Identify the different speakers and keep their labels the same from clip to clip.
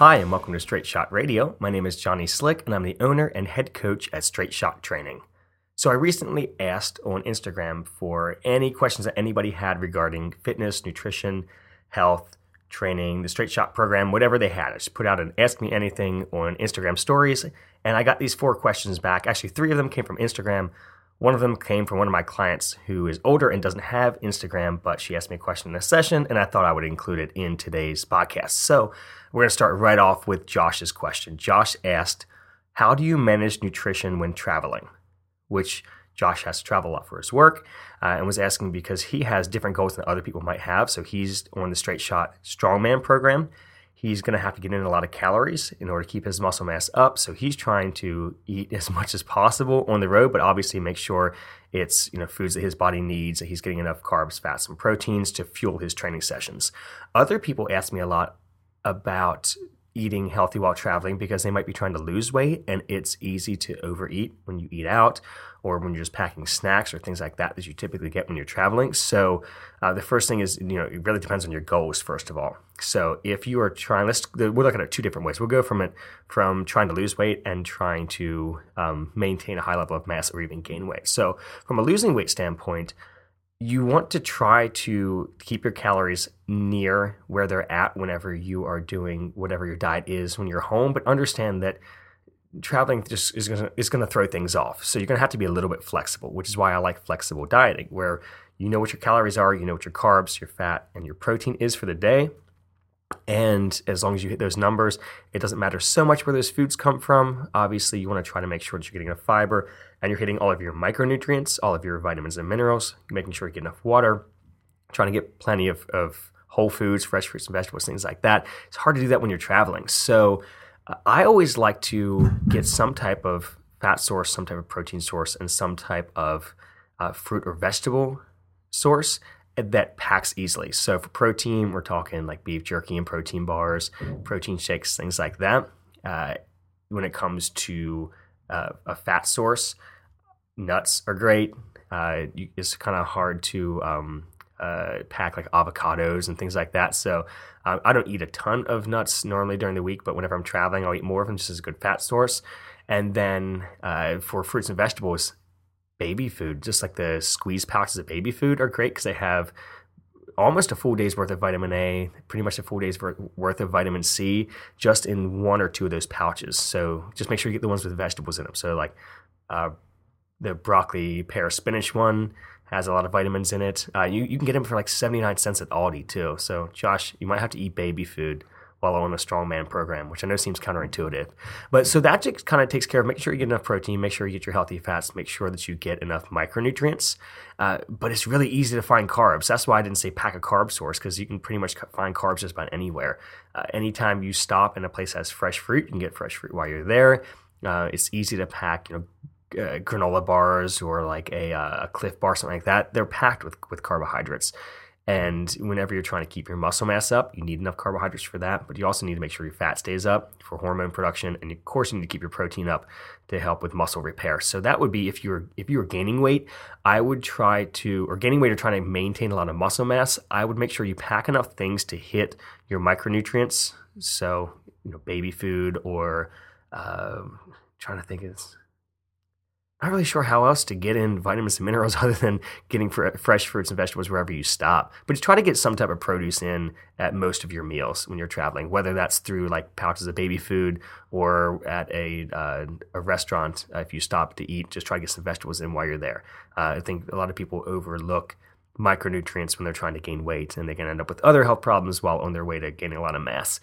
Speaker 1: Hi, and welcome to Straight Shot Radio. My name is Johnny Slick, and I'm the owner and head coach at Straight Shot Training. So, I recently asked on Instagram for any questions that anybody had regarding fitness, nutrition, health, training, the Straight Shot program, whatever they had. I just put out an Ask Me Anything on Instagram stories, and I got these four questions back. Actually, three of them came from Instagram. One of them came from one of my clients who is older and doesn't have Instagram, but she asked me a question in a session, and I thought I would include it in today's podcast. So we're going to start right off with Josh's question. Josh asked, How do you manage nutrition when traveling? Which Josh has to travel a lot for his work uh, and was asking because he has different goals than other people might have. So he's on the Straight Shot Strongman program he's going to have to get in a lot of calories in order to keep his muscle mass up. So he's trying to eat as much as possible on the road, but obviously make sure it's you know foods that his body needs, that he's getting enough carbs, fats, and proteins to fuel his training sessions. Other people ask me a lot about eating healthy while traveling because they might be trying to lose weight and it's easy to overeat when you eat out or when you're just packing snacks or things like that that you typically get when you're traveling. So uh, the first thing is, you know, it really depends on your goals first of all. So if you are trying, let's we're looking at two different ways. We'll go from it from trying to lose weight and trying to um, maintain a high level of mass or even gain weight. So from a losing weight standpoint, you want to try to keep your calories near where they're at whenever you are doing whatever your diet is when you're home, but understand that traveling just is going is going to throw things off. So you're going to have to be a little bit flexible, which is why I like flexible dieting, where you know what your calories are, you know what your carbs, your fat, and your protein is for the day. And as long as you hit those numbers, it doesn't matter so much where those foods come from. Obviously, you want to try to make sure that you're getting enough fiber and you're hitting all of your micronutrients, all of your vitamins and minerals, making sure you get enough water, trying to get plenty of, of whole foods, fresh fruits and vegetables, things like that. It's hard to do that when you're traveling. So uh, I always like to get some type of fat source, some type of protein source, and some type of uh, fruit or vegetable source that packs easily. So for protein, we're talking like beef jerky and protein bars, protein shakes, things like that. Uh, when it comes to uh, a fat source. Nuts are great. Uh, it's kind of hard to um, uh, pack like avocados and things like that. So uh, I don't eat a ton of nuts normally during the week, but whenever I'm traveling, I'll eat more of them just as a good fat source. And then uh, for fruits and vegetables, baby food, just like the squeeze pouches of baby food, are great because they have almost a full day's worth of vitamin A, pretty much a full day's worth of vitamin C, just in one or two of those pouches. So just make sure you get the ones with vegetables in them. So like uh, the broccoli pear spinach one has a lot of vitamins in it. Uh, you you can get them for like seventy nine cents at Aldi too. So Josh, you might have to eat baby food while on a strongman program, which I know seems counterintuitive. But so that just kind of takes care of making sure you get enough protein, make sure you get your healthy fats, make sure that you get enough micronutrients. Uh, but it's really easy to find carbs. That's why I didn't say pack a carb source because you can pretty much find carbs just about anywhere. Uh, anytime you stop in a place that has fresh fruit, you can get fresh fruit while you're there. Uh, it's easy to pack, you know. Uh, granola bars or like a, uh, a Clif bar, something like that. They're packed with with carbohydrates. And whenever you're trying to keep your muscle mass up, you need enough carbohydrates for that, but you also need to make sure your fat stays up for hormone production, and of course you need to keep your protein up to help with muscle repair. So that would be if you're if you were gaining weight, I would try to or gaining weight or trying to maintain a lot of muscle mass, I would make sure you pack enough things to hit your micronutrients. So you know, baby food or uh, trying to think is not really sure how else to get in vitamins and minerals other than getting fr- fresh fruits and vegetables wherever you stop. But just try to get some type of produce in at most of your meals when you're traveling, whether that's through like pouches of baby food or at a, uh, a restaurant. Uh, if you stop to eat, just try to get some vegetables in while you're there. Uh, I think a lot of people overlook micronutrients when they're trying to gain weight and they can end up with other health problems while on their way to gaining a lot of mass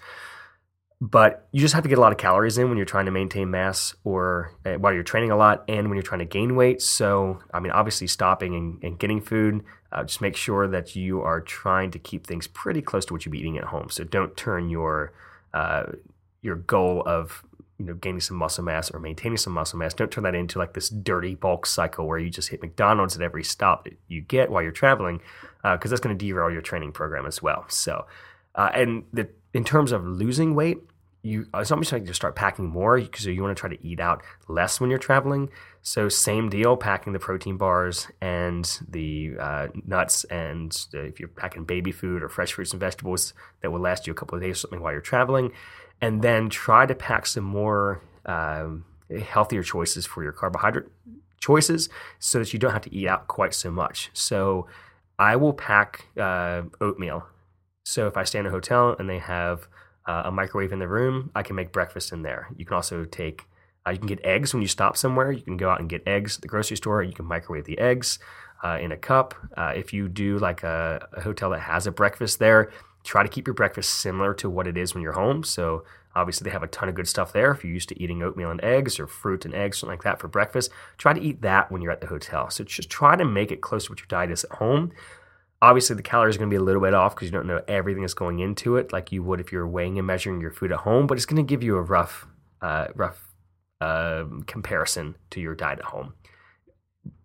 Speaker 1: but you just have to get a lot of calories in when you're trying to maintain mass or uh, while you're training a lot and when you're trying to gain weight. So, I mean, obviously, stopping and, and getting food, uh, just make sure that you are trying to keep things pretty close to what you'd be eating at home. So, don't turn your uh, your goal of you know gaining some muscle mass or maintaining some muscle mass don't turn that into like this dirty bulk cycle where you just hit mcdonald's at every stop that you get while you're traveling because uh, that's going to derail your training program as well so uh, and the in terms of losing weight, you it's almost like you start packing more because you want to try to eat out less when you're traveling. So same deal, packing the protein bars and the uh, nuts, and if you're packing baby food or fresh fruits and vegetables that will last you a couple of days or something while you're traveling, and then try to pack some more um, healthier choices for your carbohydrate choices, so that you don't have to eat out quite so much. So I will pack uh, oatmeal. So if I stay in a hotel and they have uh, a microwave in the room, I can make breakfast in there. You can also take, uh, you can get eggs when you stop somewhere. You can go out and get eggs at the grocery store. You can microwave the eggs uh, in a cup. Uh, if you do like a, a, hotel that has a breakfast there, try to keep your breakfast similar to what it is when you're home. So obviously they have a ton of good stuff there. If you're used to eating oatmeal and eggs or fruit and eggs, something like that for breakfast, try to eat that when you're at the hotel. So just try to make it close to what your diet is at home. Obviously, the calories are going to be a little bit off because you don't know everything that's going into it, like you would if you're weighing and measuring your food at home. But it's going to give you a rough, uh, rough uh, comparison to your diet at home.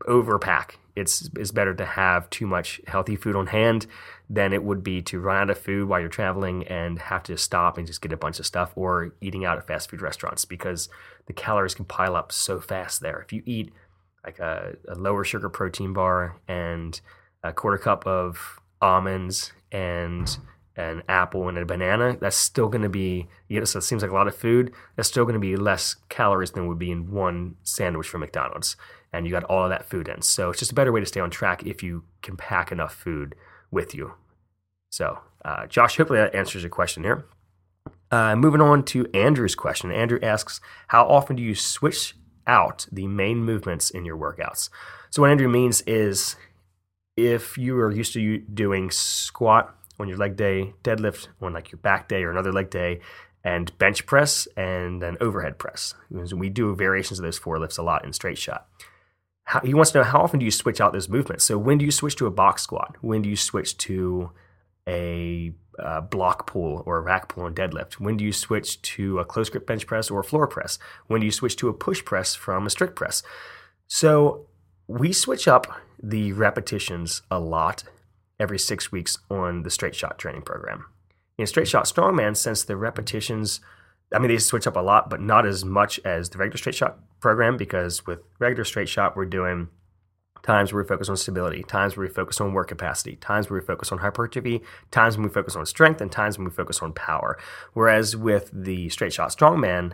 Speaker 1: Overpack. It's it's better to have too much healthy food on hand than it would be to run out of food while you're traveling and have to stop and just get a bunch of stuff, or eating out at fast food restaurants because the calories can pile up so fast there. If you eat like a, a lower sugar protein bar and a quarter cup of almonds and an apple and a banana, that's still going to be, you know, so it seems like a lot of food. That's still going to be less calories than would be in one sandwich from McDonald's. And you got all of that food in. So it's just a better way to stay on track if you can pack enough food with you. So, uh, Josh, hopefully that answers your question here. Uh, moving on to Andrew's question. Andrew asks, How often do you switch out the main movements in your workouts? So, what Andrew means is if you are used to doing squat on your leg day, deadlift on like your back day or another leg day, and bench press and then overhead press. We do variations of those four lifts a lot in straight shot. How, he wants to know how often do you switch out those movements? So when do you switch to a box squat? When do you switch to a uh, block pull or a rack pull and deadlift? When do you switch to a close grip bench press or a floor press? When do you switch to a push press from a strict press? So we switch up the repetitions a lot every six weeks on the straight shot training program. In straight shot strongman, since the repetitions, I mean, they switch up a lot, but not as much as the regular straight shot program because with regular straight shot, we're doing times where we focus on stability, times where we focus on work capacity, times where we focus on hypertrophy, times when we focus on strength, and times when we focus on power. Whereas with the straight shot strongman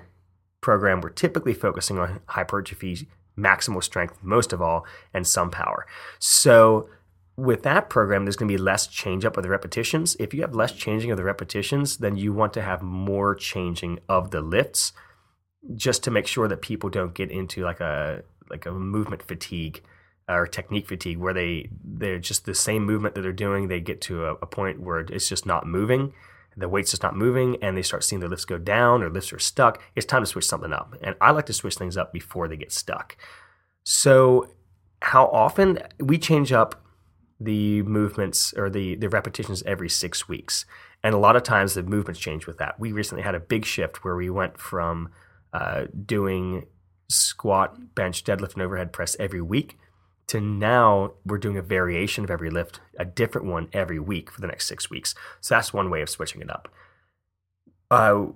Speaker 1: program, we're typically focusing on hypertrophy, maximal strength most of all, and some power. So with that program, there's going to be less change up of the repetitions. If you have less changing of the repetitions, then you want to have more changing of the lifts just to make sure that people don't get into like a like a movement fatigue uh, or technique fatigue where they they're just the same movement that they're doing they get to a, a point where it's just not moving the weight's just not moving and they start seeing their lifts go down or lifts are stuck, it's time to switch something up. And I like to switch things up before they get stuck. So, how often we change up the movements or the, the repetitions every six weeks. And a lot of times the movements change with that. We recently had a big shift where we went from uh, doing squat, bench, deadlift, and overhead press every week to now we're doing a variation of every lift, a different one every week for the next six weeks. So that's one way of switching it up. Uh,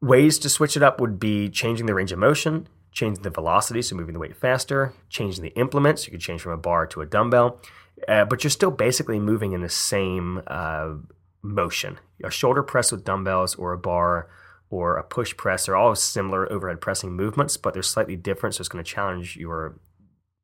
Speaker 1: ways to switch it up would be changing the range of motion, changing the velocity, so moving the weight faster, changing the implements. You could change from a bar to a dumbbell, uh, but you're still basically moving in the same uh, motion. A shoulder press with dumbbells or a bar or a push press are all similar overhead pressing movements, but they're slightly different. So it's going to challenge your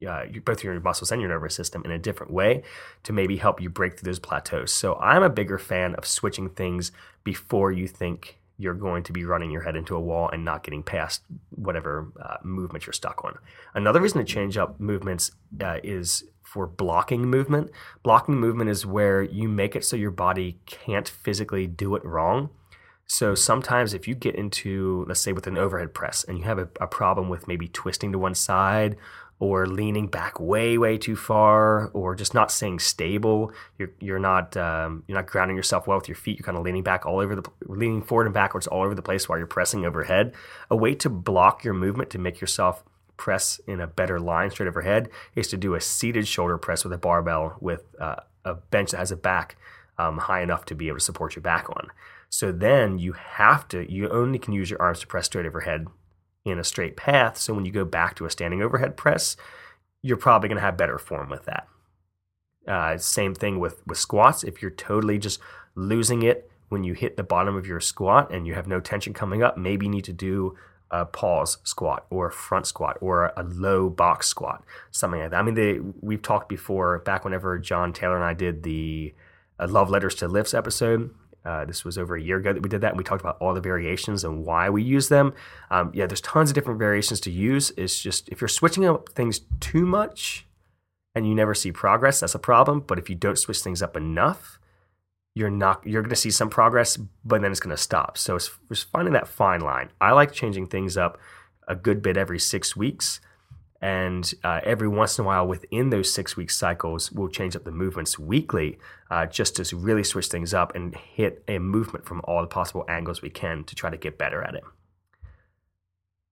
Speaker 1: uh, both your muscles and your nervous system in a different way to maybe help you break through those plateaus. So I'm a bigger fan of switching things before you think you're going to be running your head into a wall and not getting past whatever uh, movement you're stuck on. Another reason to change up movements uh, is for blocking movement. Blocking movement is where you make it so your body can't physically do it wrong. So sometimes if you get into, let's say, with an overhead press and you have a, a problem with maybe twisting to one side or leaning back way way too far or just not staying stable. You're you're not um, you're not grounding yourself well with your feet. You're kind of leaning back all over the leaning forward and backwards all over the place while you're pressing overhead. A way to block your movement to make yourself press in a better line straight overhead is to do a seated shoulder press with a barbell with uh, a bench that has a back um, high enough to be able to support your back on. So then you have to, you only can use your arms to press straight overhead in a straight path. So when you go back to a standing overhead press, you're probably going to have better form with that. Uh, same thing with, with squats. If you're totally just losing it when you hit the bottom of your squat and you have no tension coming up, maybe you need to do a pause squat or a front squat or a low box squat, something like that. I mean, they, we've talked before back whenever John Taylor and I did the uh, Love Letters to Lifts episode. Uh, this was over a year ago that we did that. And we talked about all the variations and why we use them. Um, yeah, there's tons of different variations to use. It's just if you're switching up things too much and you never see progress, that's a problem. But if you don't switch things up enough, you're not you're going to see some progress, but then it's going to stop. So it's just finding that fine line. I like changing things up a good bit every six weeks. And uh, every once in a while, within those six week cycles, we'll change up the movements weekly uh, just to really switch things up and hit a movement from all the possible angles we can to try to get better at it.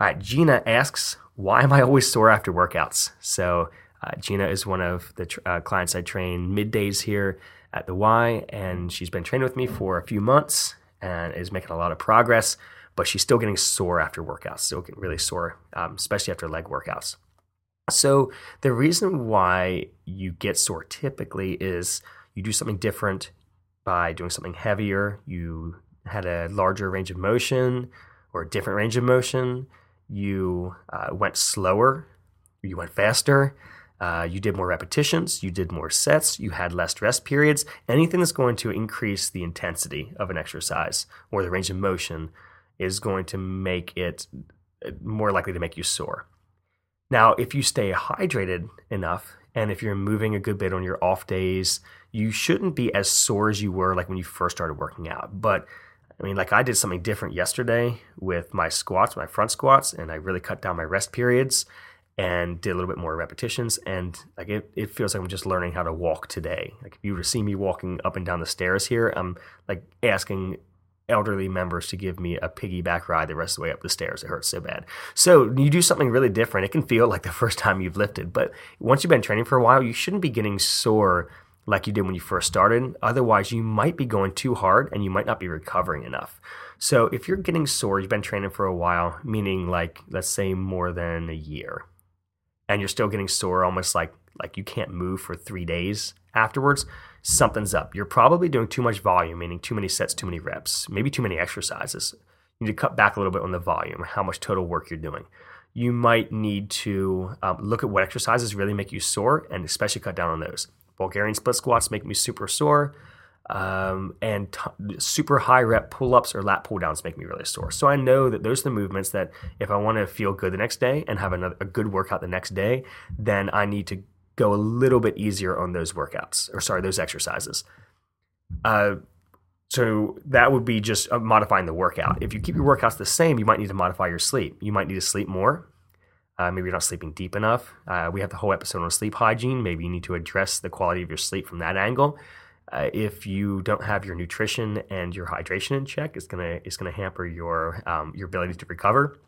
Speaker 1: All right, Gina asks, Why am I always sore after workouts? So, uh, Gina is one of the tr- uh, clients I train middays here at the Y, and she's been training with me for a few months and is making a lot of progress, but she's still getting sore after workouts, still getting really sore, um, especially after leg workouts. So, the reason why you get sore typically is you do something different by doing something heavier, you had a larger range of motion or a different range of motion, you uh, went slower, you went faster, uh, you did more repetitions, you did more sets, you had less rest periods. Anything that's going to increase the intensity of an exercise or the range of motion is going to make it uh, more likely to make you sore. Now, if you stay hydrated enough and if you're moving a good bit on your off days, you shouldn't be as sore as you were like when you first started working out. But I mean, like I did something different yesterday with my squats, my front squats, and I really cut down my rest periods and did a little bit more repetitions. And like it, it feels like I'm just learning how to walk today. Like if you were to see me walking up and down the stairs here, I'm like asking elderly members to give me a piggyback ride the rest of the way up the stairs. It hurts so bad. So you do something really different. It can feel like the first time you've lifted, but once you've been training for a while, you shouldn't be getting sore like you did when you first started. Otherwise, you might be going too hard and you might not be recovering enough. So if you're getting sore, you've been training for a while, meaning like let's say more than a year, and you're still getting sore almost like like you can't move for 3 days afterwards, something's up. You're probably doing too much volume, meaning too many sets, too many reps, maybe too many exercises. You need to cut back a little bit on the volume, how much total work you're doing. You might need to um, look at what exercises really make you sore and especially cut down on those. Bulgarian split squats make me super sore. Um, and t- super high rep pull ups or lat pull downs make me really sore. So I know that those are the movements that if I want to feel good the next day and have another, a good workout the next day, then I need to go a little bit easier on those workouts or sorry those exercises. Uh, so that would be just uh, modifying the workout. If you keep your workouts the same you might need to modify your sleep. You might need to sleep more. Uh, maybe you're not sleeping deep enough. Uh, we have the whole episode on sleep hygiene. Maybe you need to address the quality of your sleep from that angle. Uh, if you don't have your nutrition and your hydration in check it's gonna it's gonna hamper your um, your ability to recover.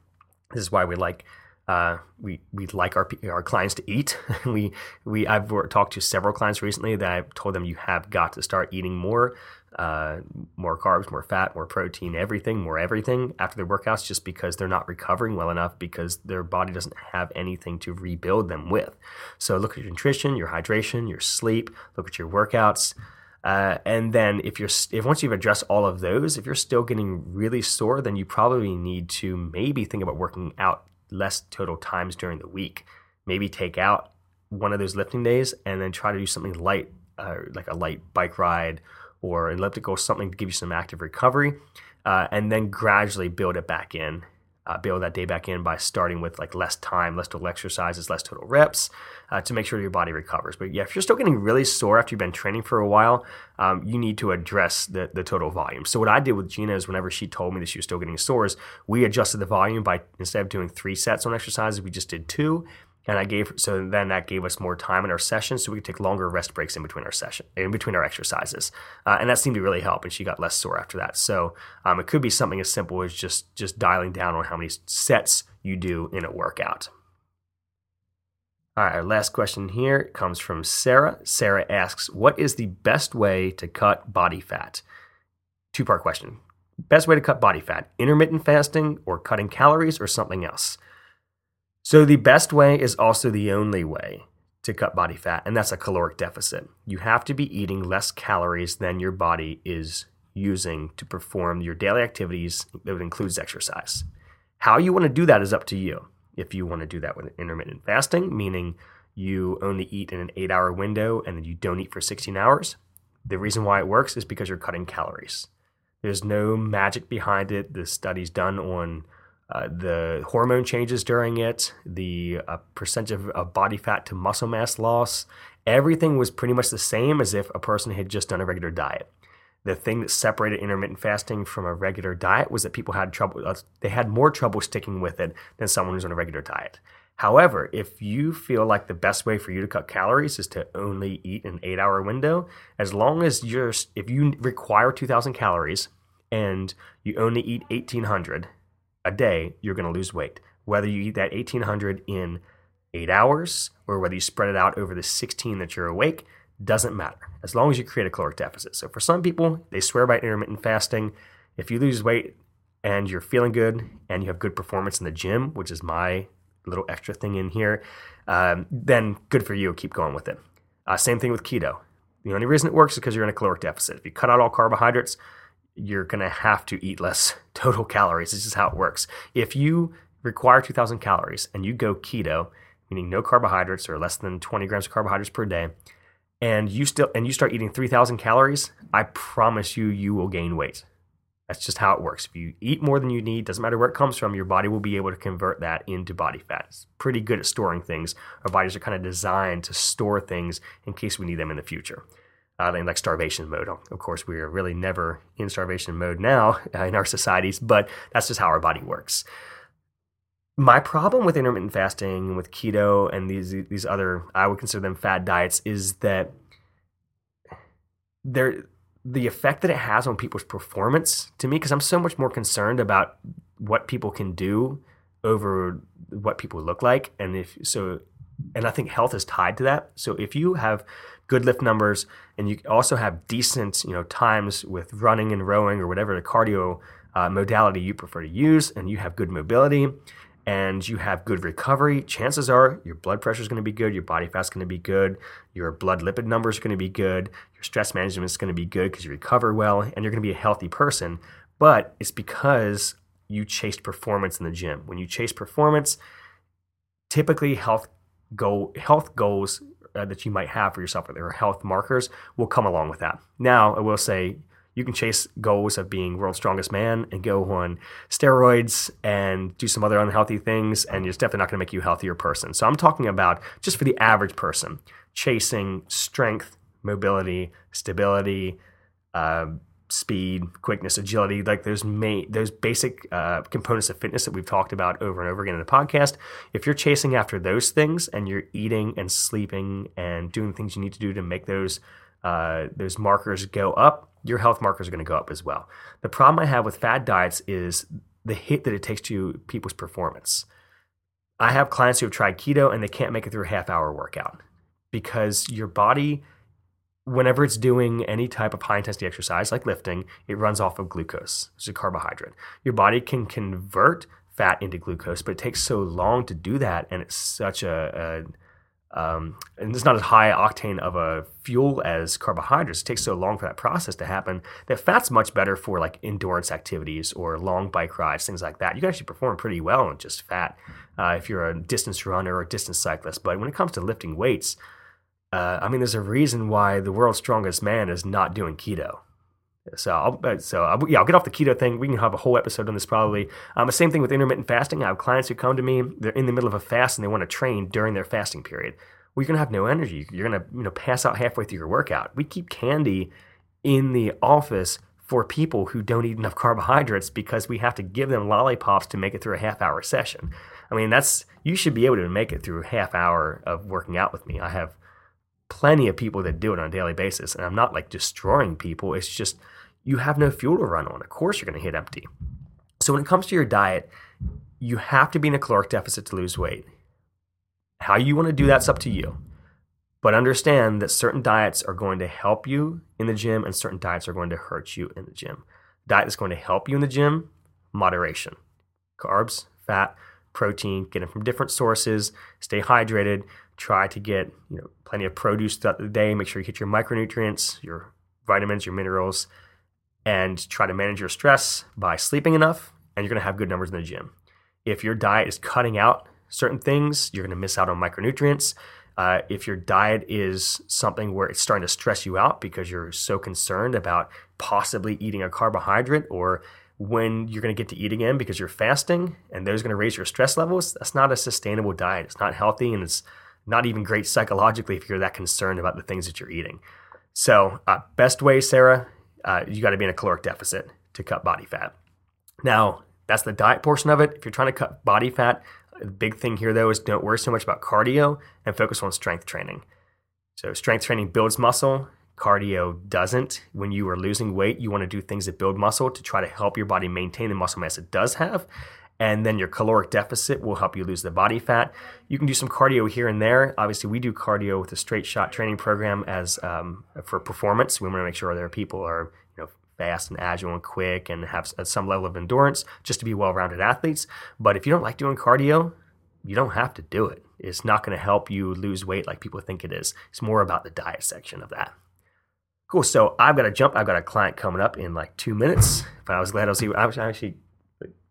Speaker 1: This is why we like uh, we we like our our clients to eat. we we I've talked to several clients recently that I've told them you have got to start eating more, uh, more carbs, more fat, more protein, everything, more everything after their workouts, just because they're not recovering well enough because their body doesn't have anything to rebuild them with. So look at your nutrition, your hydration, your sleep. Look at your workouts. Uh, and then if you're if once you've addressed all of those, if you're still getting really sore, then you probably need to maybe think about working out less total times during the week. Maybe take out one of those lifting days and then try to do something light, uh, like a light bike ride or elliptical, something to give you some active recovery, uh, and then gradually build it back in uh, build that day back in by starting with like less time, less total exercises, less total reps uh, to make sure your body recovers. But yeah, if you're still getting really sore after you've been training for a while, um, you need to address the, the total volume. So what I did with Gina is whenever she told me that she was still getting sores, we adjusted the volume by instead of doing three sets on exercises, we just did two and I gave so then that gave us more time in our session, so we could take longer rest breaks in between our session, in between our exercises, uh, and that seemed to really help. And she got less sore after that. So um, it could be something as simple as just just dialing down on how many sets you do in a workout. All right, our last question here comes from Sarah. Sarah asks, "What is the best way to cut body fat?" Two part question. best way to cut body fat intermittent fasting or cutting calories or something else. So, the best way is also the only way to cut body fat, and that's a caloric deficit. You have to be eating less calories than your body is using to perform your daily activities that includes exercise. How you want to do that is up to you. If you want to do that with intermittent fasting, meaning you only eat in an eight hour window and then you don't eat for 16 hours, the reason why it works is because you're cutting calories. There's no magic behind it. The studies done on uh, the hormone changes during it, the uh, percentage of, of body fat to muscle mass loss, everything was pretty much the same as if a person had just done a regular diet. The thing that separated intermittent fasting from a regular diet was that people had trouble, uh, they had more trouble sticking with it than someone who's on a regular diet. However, if you feel like the best way for you to cut calories is to only eat an eight hour window, as long as you're, if you require 2,000 calories and you only eat 1,800, a day, you're going to lose weight. Whether you eat that 1800 in eight hours or whether you spread it out over the 16 that you're awake, doesn't matter as long as you create a caloric deficit. So for some people, they swear by intermittent fasting. If you lose weight and you're feeling good and you have good performance in the gym, which is my little extra thing in here, um, then good for you. Keep going with it. Uh, same thing with keto. The only reason it works is because you're in a caloric deficit. If you cut out all carbohydrates, you're going to have to eat less total calories. This is how it works. If you require 2,000 calories and you go keto, meaning no carbohydrates or less than 20 grams of carbohydrates per day, and you still and you start eating 3,000 calories, I promise you, you will gain weight. That's just how it works. If you eat more than you need, doesn't matter where it comes from, your body will be able to convert that into body fat. It's pretty good at storing things. Our bodies are kind of designed to store things in case we need them in the future uh, in like starvation mode. Of course, we are really never in starvation mode now uh, in our societies, but that's just how our body works. My problem with intermittent fasting with keto and these these other I would consider them fad diets is that they're the effect that it has on people's performance to me because I'm so much more concerned about what people can do over what people look like and if so and I think health is tied to that. So if you have good lift numbers, and you also have decent, you know, times with running and rowing or whatever the cardio uh, modality you prefer to use, and you have good mobility, and you have good recovery, chances are your blood pressure is going to be good, your body fat is going to be good, your blood lipid numbers are going to be good, your stress management is going to be good because you recover well, and you're going to be a healthy person. But it's because you chased performance in the gym. When you chase performance, typically health goal health goals uh, that you might have for yourself, or their health markers, will come along with that. Now, I will say you can chase goals of being world's strongest man and go on steroids and do some other unhealthy things, and it's definitely not going to make you a healthier person. So I'm talking about just for the average person, chasing strength, mobility, stability, uh, speed, quickness, agility, like those main, those basic uh, components of fitness that we've talked about over and over again in the podcast. If you're chasing after those things and you're eating and sleeping and doing things you need to do to make those uh, those markers go up, your health markers are going to go up as well. The problem I have with fad diets is the hit that it takes to people's performance. I have clients who have tried keto and they can't make it through a half hour workout because your body whenever it's doing any type of high intensity exercise like lifting, it runs off of glucose, which is a carbohydrate. Your body can convert fat into glucose, but it takes so long to do that, and it's such a, a um, and it's not as high octane of a fuel as carbohydrates. It takes so long for that process to happen that fat's much better for like endurance activities or long bike rides, things like that. You can actually perform pretty well on just fat uh, if you're a distance runner or a distance cyclist. But when it comes to lifting weights, uh, I mean, there's a reason why the world's strongest man is not doing keto. So, I'll, uh, so I'll, yeah, I'll get off the keto thing. We can have a whole episode on this probably. Um, the same thing with intermittent fasting. I have clients who come to me. They're in the middle of a fast and they want to train during their fasting period. Well, you're gonna have no energy. You're gonna you know pass out halfway through your workout. We keep candy in the office for people who don't eat enough carbohydrates because we have to give them lollipops to make it through a half hour session. I mean, that's you should be able to make it through a half hour of working out with me. I have plenty of people that do it on a daily basis. And I'm not like destroying people. It's just you have no fuel to run on. Of course, you're going to hit empty. So when it comes to your diet, you have to be in a caloric deficit to lose weight. How you want to do that's up to you. But understand that certain diets are going to help you in the gym and certain diets are going to hurt you in the gym. diet that's going to help you in the gym, moderation. Carbs, fat, protein, get it from different sources, stay hydrated, try to get you know plenty of produce throughout the day, make sure you get your micronutrients, your vitamins, your minerals, and try to manage your stress by sleeping enough, and you're to have good numbers in the gym. If your diet is cutting out certain things, you're to miss out on micronutrients. Uh, if your diet is something where it's starting to stress you out because you're so concerned about possibly eating a carbohydrate or when you're going to get to eat again because you're fasting and those are going to raise your stress levels, that's not a sustainable diet. It's not healthy and it's not even great psychologically if you're that concerned about the things that you're eating. So, uh, best way, Sarah, uh, you got to be in a caloric deficit to cut body fat. Now, that's the diet portion of it. If you're trying to cut body fat, the big thing here though is don't worry so much about cardio and focus on strength training. So, strength training builds muscle, cardio doesn't. When you are losing weight, you want to do things that build muscle to try to help your body maintain the muscle mass it does have. And then your caloric deficit will help you lose the body fat. You can do some cardio here and there. Obviously, we do cardio with a straight shot training program as um, for performance. We want to make sure are people are you know fast and agile and quick and have some level of endurance just to be well-rounded athletes. But if you don't like doing cardio, you don't have to do it. It's not going to help you lose weight like people think it is. It's more about the diet section of that. Cool. So I've got to jump. I've got a client coming up in like two minutes. But I was glad I was, here. I was actually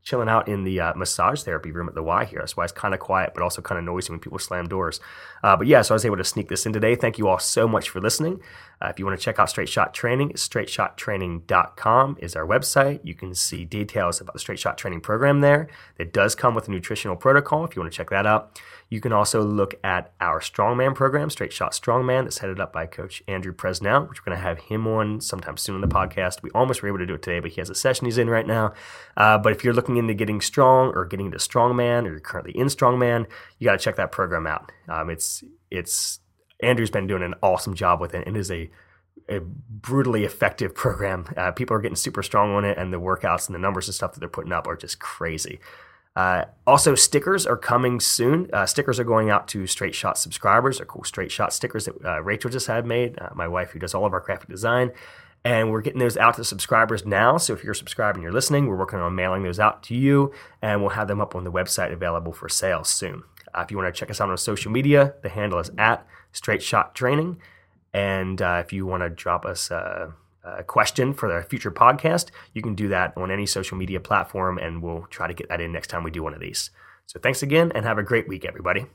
Speaker 1: chilling out in the uh, massage therapy room at the Y here. That's why it's kind of quiet, but also kind of noisy when people slam doors. Uh, but yeah, so I was able to sneak this in today. Thank you all so much for listening. Uh, if you want to check out Straight Shot Training, straightshottraining.com is our website. You can see details about the Straight Shot Training program there. It does come with a nutritional protocol if you want to check that out. You can also look at our Strongman program, Straight Shot Strongman, that's headed up by Coach Andrew Presnell, which we're going to have him on sometime soon in the podcast. We almost were able to do it today, but he has a session he's in right now. Uh, but if you're looking into getting strong or getting into Strongman or you're currently in Strongman, you got to check that program out. Um, it's it's Andrew's been doing an awesome job with it it is a a brutally effective program. Uh, people are getting super strong on it, and the workouts and the numbers and stuff that they're putting up are just crazy. Uh, also, stickers are coming soon. Uh, stickers are going out to Straight Shot subscribers. Are cool Straight Shot stickers that uh, Rachel just had made. Uh, my wife, who does all of our graphic design, and we're getting those out to the subscribers now. So if you're subscribed and you're listening, we're working on mailing those out to you, and we'll have them up on the website available for sale soon. Uh, if you want to check us out on social media, the handle is at Straight Shot Training, and uh, if you want to drop us a question for the future podcast, you can do that on any social media platform, and we'll try to get that in next time we do one of these. So thanks again, and have a great week, everybody.